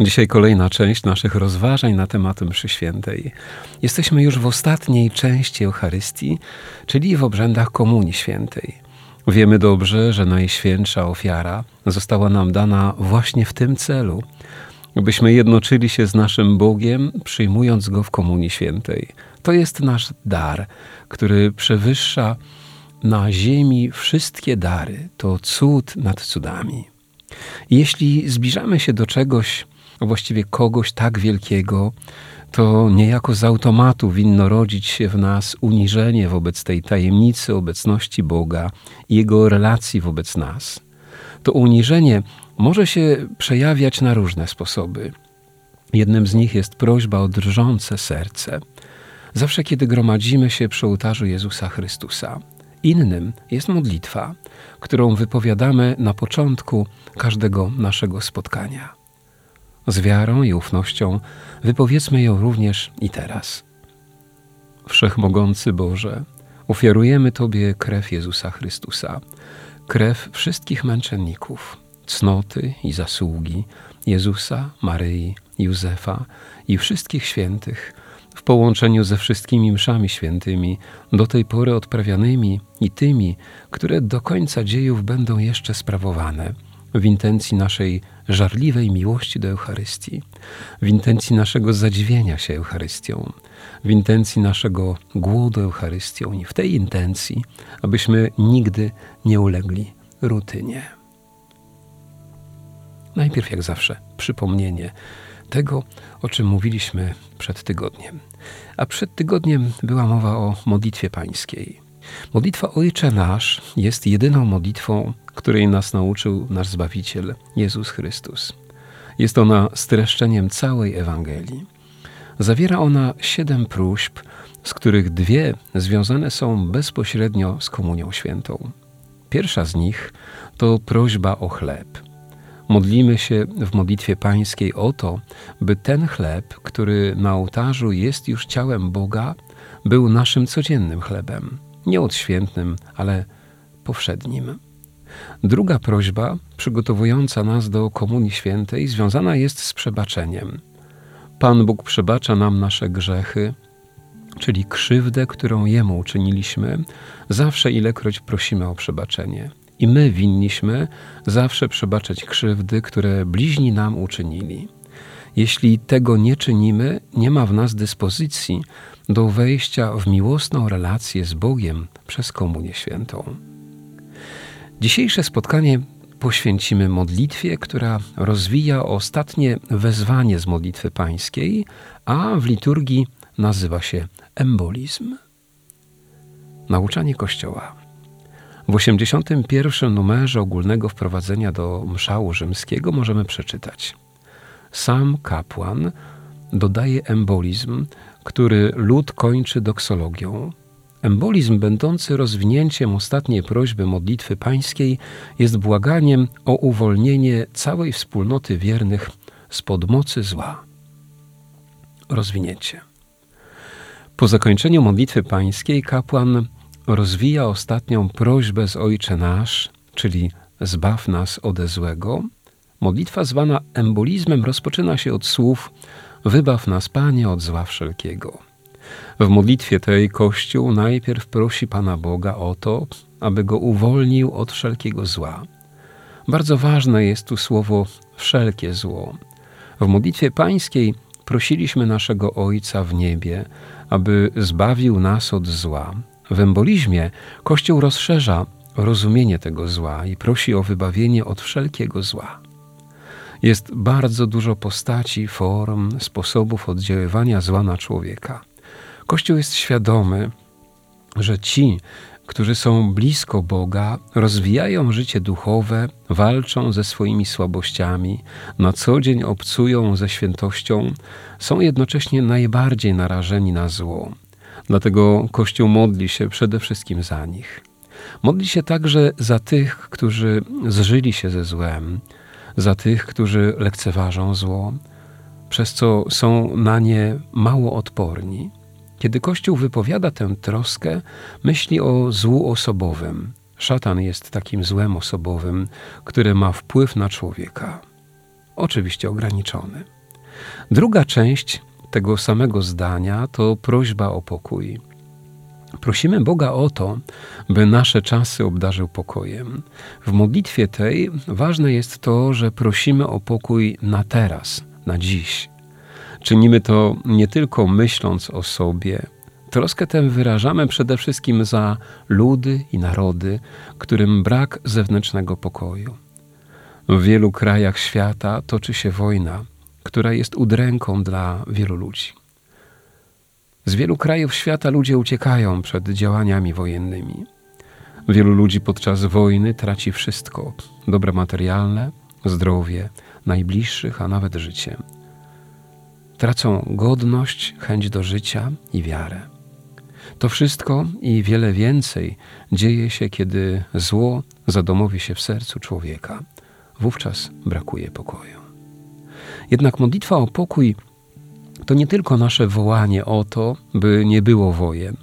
Dzisiaj kolejna część naszych rozważań na temat mszy świętej. Jesteśmy już w ostatniej części Eucharystii, czyli w obrzędach Komunii Świętej. Wiemy dobrze, że Najświętsza ofiara została nam dana właśnie w tym celu, byśmy jednoczyli się z naszym Bogiem, przyjmując Go w Komunii Świętej. To jest nasz dar, który przewyższa na ziemi wszystkie dary. To cud nad cudami. Jeśli zbliżamy się do czegoś, właściwie kogoś tak wielkiego, to niejako z automatu winno rodzić się w nas uniżenie wobec tej tajemnicy obecności Boga i Jego relacji wobec nas. To uniżenie może się przejawiać na różne sposoby. Jednym z nich jest prośba o drżące serce. Zawsze, kiedy gromadzimy się przy ołtarzu Jezusa Chrystusa. Innym jest modlitwa, którą wypowiadamy na początku każdego naszego spotkania. Z wiarą i ufnością wypowiedzmy ją również i teraz. Wszechmogący Boże, ofiarujemy Tobie krew Jezusa Chrystusa, krew wszystkich męczenników, cnoty i zasługi Jezusa, Maryi, Józefa i wszystkich świętych, w połączeniu ze wszystkimi mszami świętymi, do tej pory odprawianymi i tymi, które do końca dziejów będą jeszcze sprawowane – w intencji naszej żarliwej miłości do Eucharystii, w intencji naszego zadziwienia się Eucharystią, w intencji naszego głodu Eucharystią i w tej intencji, abyśmy nigdy nie ulegli rutynie. Najpierw, jak zawsze, przypomnienie tego, o czym mówiliśmy przed tygodniem. A przed tygodniem była mowa o modlitwie pańskiej. Modlitwa Ojcze Nasz jest jedyną modlitwą, której nas nauczył nasz Zbawiciel Jezus Chrystus. Jest ona streszczeniem całej Ewangelii. Zawiera ona siedem próśb, z których dwie związane są bezpośrednio z Komunią Świętą. Pierwsza z nich to prośba o chleb. Modlimy się w modlitwie pańskiej o to, by ten chleb, który na ołtarzu jest już ciałem Boga, był naszym codziennym chlebem, nie odświętnym, ale powszednim. Druga prośba, przygotowująca nas do Komunii Świętej, związana jest z przebaczeniem. Pan Bóg przebacza nam nasze grzechy, czyli krzywdę, którą Jemu uczyniliśmy, zawsze ilekroć prosimy o przebaczenie. I my winniśmy zawsze przebaczać krzywdy, które bliźni nam uczynili. Jeśli tego nie czynimy, nie ma w nas dyspozycji do wejścia w miłosną relację z Bogiem przez Komunię Świętą. Dzisiejsze spotkanie poświęcimy modlitwie, która rozwija ostatnie wezwanie z modlitwy pańskiej, a w liturgii nazywa się embolizm. Nauczanie Kościoła. W 81 numerze ogólnego wprowadzenia do mszału rzymskiego możemy przeczytać. Sam kapłan dodaje embolizm, który lud kończy doksologią. Embolizm, będący rozwinięciem ostatniej prośby modlitwy pańskiej, jest błaganiem o uwolnienie całej wspólnoty wiernych spod mocy zła. Rozwinięcie. Po zakończeniu modlitwy pańskiej kapłan rozwija ostatnią prośbę z Ojcze Nasz, czyli zbaw nas ode złego. Modlitwa zwana embolizmem rozpoczyna się od słów Wybaw nas, Panie, od zła wszelkiego. W modlitwie tej Kościół najpierw prosi Pana Boga o to, aby go uwolnił od wszelkiego zła. Bardzo ważne jest tu słowo wszelkie zło. W modlitwie pańskiej prosiliśmy naszego Ojca w niebie, aby zbawił nas od zła. W embolizmie Kościół rozszerza rozumienie tego zła i prosi o wybawienie od wszelkiego zła. Jest bardzo dużo postaci, form, sposobów oddziaływania zła na człowieka. Kościół jest świadomy, że ci, którzy są blisko Boga, rozwijają życie duchowe, walczą ze swoimi słabościami, na co dzień obcują ze świętością, są jednocześnie najbardziej narażeni na zło. Dlatego Kościół modli się przede wszystkim za nich. Modli się także za tych, którzy zżyli się ze złem, za tych, którzy lekceważą zło, przez co są na nie mało odporni. Kiedy Kościół wypowiada tę troskę, myśli o złu osobowym. Szatan jest takim złem osobowym, które ma wpływ na człowieka. Oczywiście ograniczony. Druga część tego samego zdania to prośba o pokój. Prosimy Boga o to, by nasze czasy obdarzył pokojem. W modlitwie tej ważne jest to, że prosimy o pokój na teraz, na dziś. Czynimy to nie tylko myśląc o sobie. Troskę tę wyrażamy przede wszystkim za ludy i narody, którym brak zewnętrznego pokoju. W wielu krajach świata toczy się wojna, która jest udręką dla wielu ludzi. Z wielu krajów świata ludzie uciekają przed działaniami wojennymi. Wielu ludzi podczas wojny traci wszystko: dobra materialne, zdrowie, najbliższych, a nawet życie. Tracą godność, chęć do życia i wiarę. To wszystko i wiele więcej dzieje się, kiedy zło zadomowi się w sercu człowieka. Wówczas brakuje pokoju. Jednak modlitwa o pokój to nie tylko nasze wołanie o to, by nie było wojen.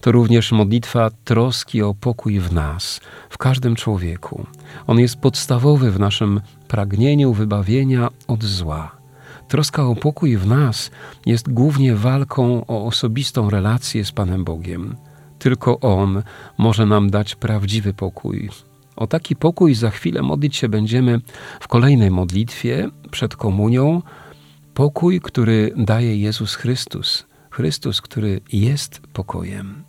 To również modlitwa troski o pokój w nas, w każdym człowieku. On jest podstawowy w naszym pragnieniu wybawienia od zła. Troska o pokój w nas jest głównie walką o osobistą relację z Panem Bogiem. Tylko On może nam dać prawdziwy pokój. O taki pokój za chwilę modlić się będziemy w kolejnej modlitwie przed komunią, Pokój, który daje Jezus Chrystus, Chrystus, który jest pokojem.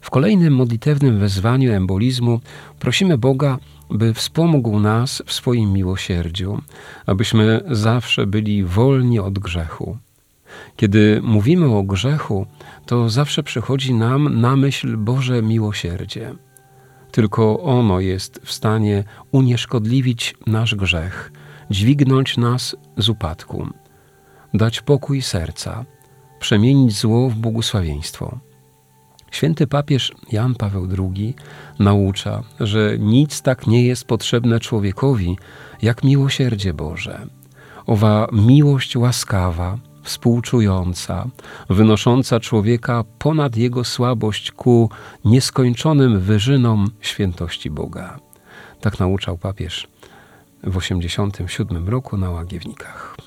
W kolejnym modlitewnym wezwaniu embolizmu prosimy Boga, by wspomógł nas w swoim miłosierdziu, abyśmy zawsze byli wolni od grzechu. Kiedy mówimy o grzechu, to zawsze przychodzi nam na myśl Boże miłosierdzie. Tylko ono jest w stanie unieszkodliwić nasz grzech, dźwignąć nas z upadku dać pokój serca, przemienić zło w błogosławieństwo. Święty papież Jan Paweł II naucza, że nic tak nie jest potrzebne człowiekowi, jak miłosierdzie Boże. Owa miłość łaskawa, współczująca, wynosząca człowieka ponad jego słabość ku nieskończonym wyżynom świętości Boga. Tak nauczał papież w 87 roku na Łagiewnikach.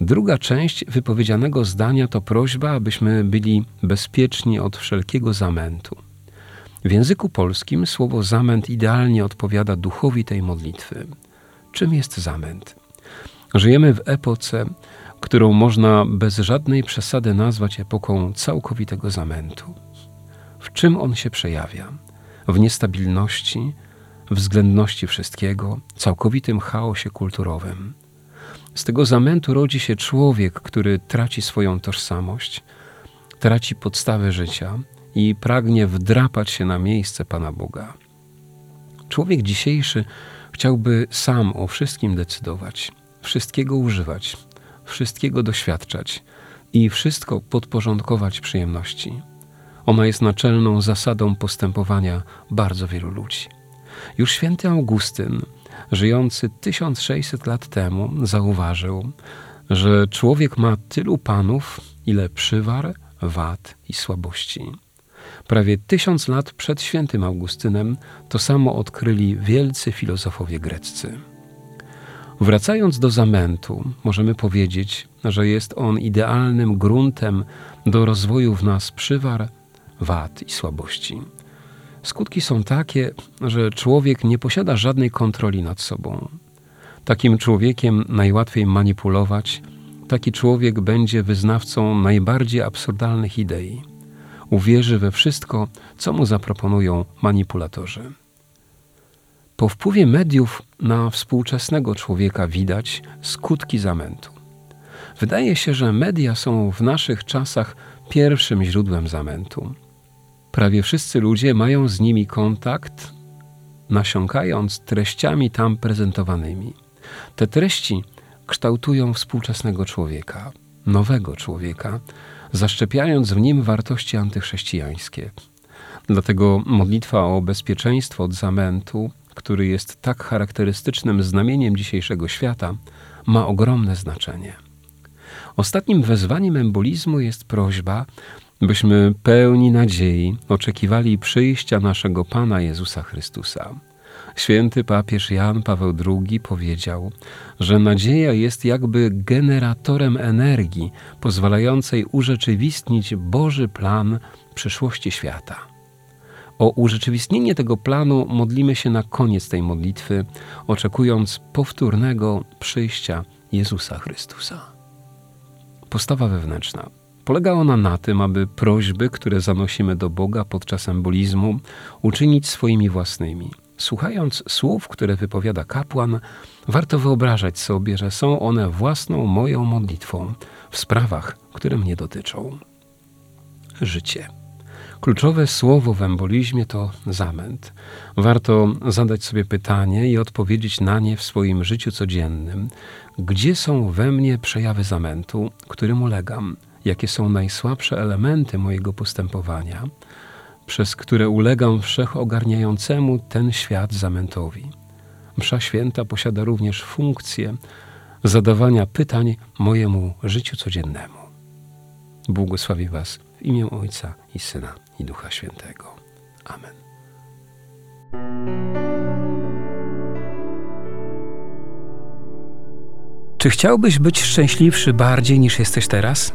Druga część wypowiedzianego zdania to prośba, abyśmy byli bezpieczni od wszelkiego zamętu. W języku polskim słowo zamęt idealnie odpowiada duchowi tej modlitwy. Czym jest zamęt? Żyjemy w epoce, którą można bez żadnej przesady nazwać epoką całkowitego zamętu. W czym on się przejawia? W niestabilności, względności wszystkiego, całkowitym chaosie kulturowym. Z tego zamętu rodzi się człowiek, który traci swoją tożsamość, traci podstawę życia i pragnie wdrapać się na miejsce Pana Boga. Człowiek dzisiejszy chciałby sam o wszystkim decydować, wszystkiego używać, wszystkiego doświadczać i wszystko podporządkować przyjemności. Ona jest naczelną zasadą postępowania bardzo wielu ludzi. Już święty Augustyn żyjący 1600 lat temu, zauważył, że człowiek ma tylu panów, ile przywar, wad i słabości. Prawie tysiąc lat przed świętym Augustynem to samo odkryli wielcy filozofowie greccy. Wracając do zamętu, możemy powiedzieć, że jest on idealnym gruntem do rozwoju w nas przywar, wad i słabości. Skutki są takie, że człowiek nie posiada żadnej kontroli nad sobą. Takim człowiekiem najłatwiej manipulować, taki człowiek będzie wyznawcą najbardziej absurdalnych idei. Uwierzy we wszystko, co mu zaproponują manipulatorzy. Po wpływie mediów na współczesnego człowieka widać skutki zamętu. Wydaje się, że media są w naszych czasach pierwszym źródłem zamętu prawie wszyscy ludzie mają z nimi kontakt, nasiąkając treściami tam prezentowanymi. Te treści kształtują współczesnego człowieka, nowego człowieka, zaszczepiając w nim wartości antychrześcijańskie. Dlatego modlitwa o bezpieczeństwo od zamętu, który jest tak charakterystycznym znamieniem dzisiejszego świata, ma ogromne znaczenie. Ostatnim wezwaniem embolizmu jest prośba, byśmy pełni nadziei oczekiwali przyjścia naszego Pana Jezusa Chrystusa. Święty papież Jan Paweł II powiedział, że nadzieja jest jakby generatorem energii pozwalającej urzeczywistnić Boży plan przyszłości świata. O urzeczywistnienie tego planu modlimy się na koniec tej modlitwy, oczekując powtórnego przyjścia Jezusa Chrystusa. Postawa wewnętrzna. Polega ona na tym, aby prośby, które zanosimy do Boga podczas embolizmu, uczynić swoimi własnymi. Słuchając słów, które wypowiada kapłan, warto wyobrażać sobie, że są one własną moją modlitwą w sprawach, które mnie dotyczą. Życie. Kluczowe słowo w embolizmie to zamęt. Warto zadać sobie pytanie i odpowiedzieć na nie w swoim życiu codziennym. Gdzie są we mnie przejawy zamętu, którym ulegam? Jakie są najsłabsze elementy mojego postępowania, przez które ulegam wszechogarniającemu ten świat zamętowi? Msza święta posiada również funkcję zadawania pytań mojemu życiu codziennemu. Błogosławię Was w imię Ojca i Syna i Ducha Świętego. Amen. Czy chciałbyś być szczęśliwszy bardziej niż jesteś teraz?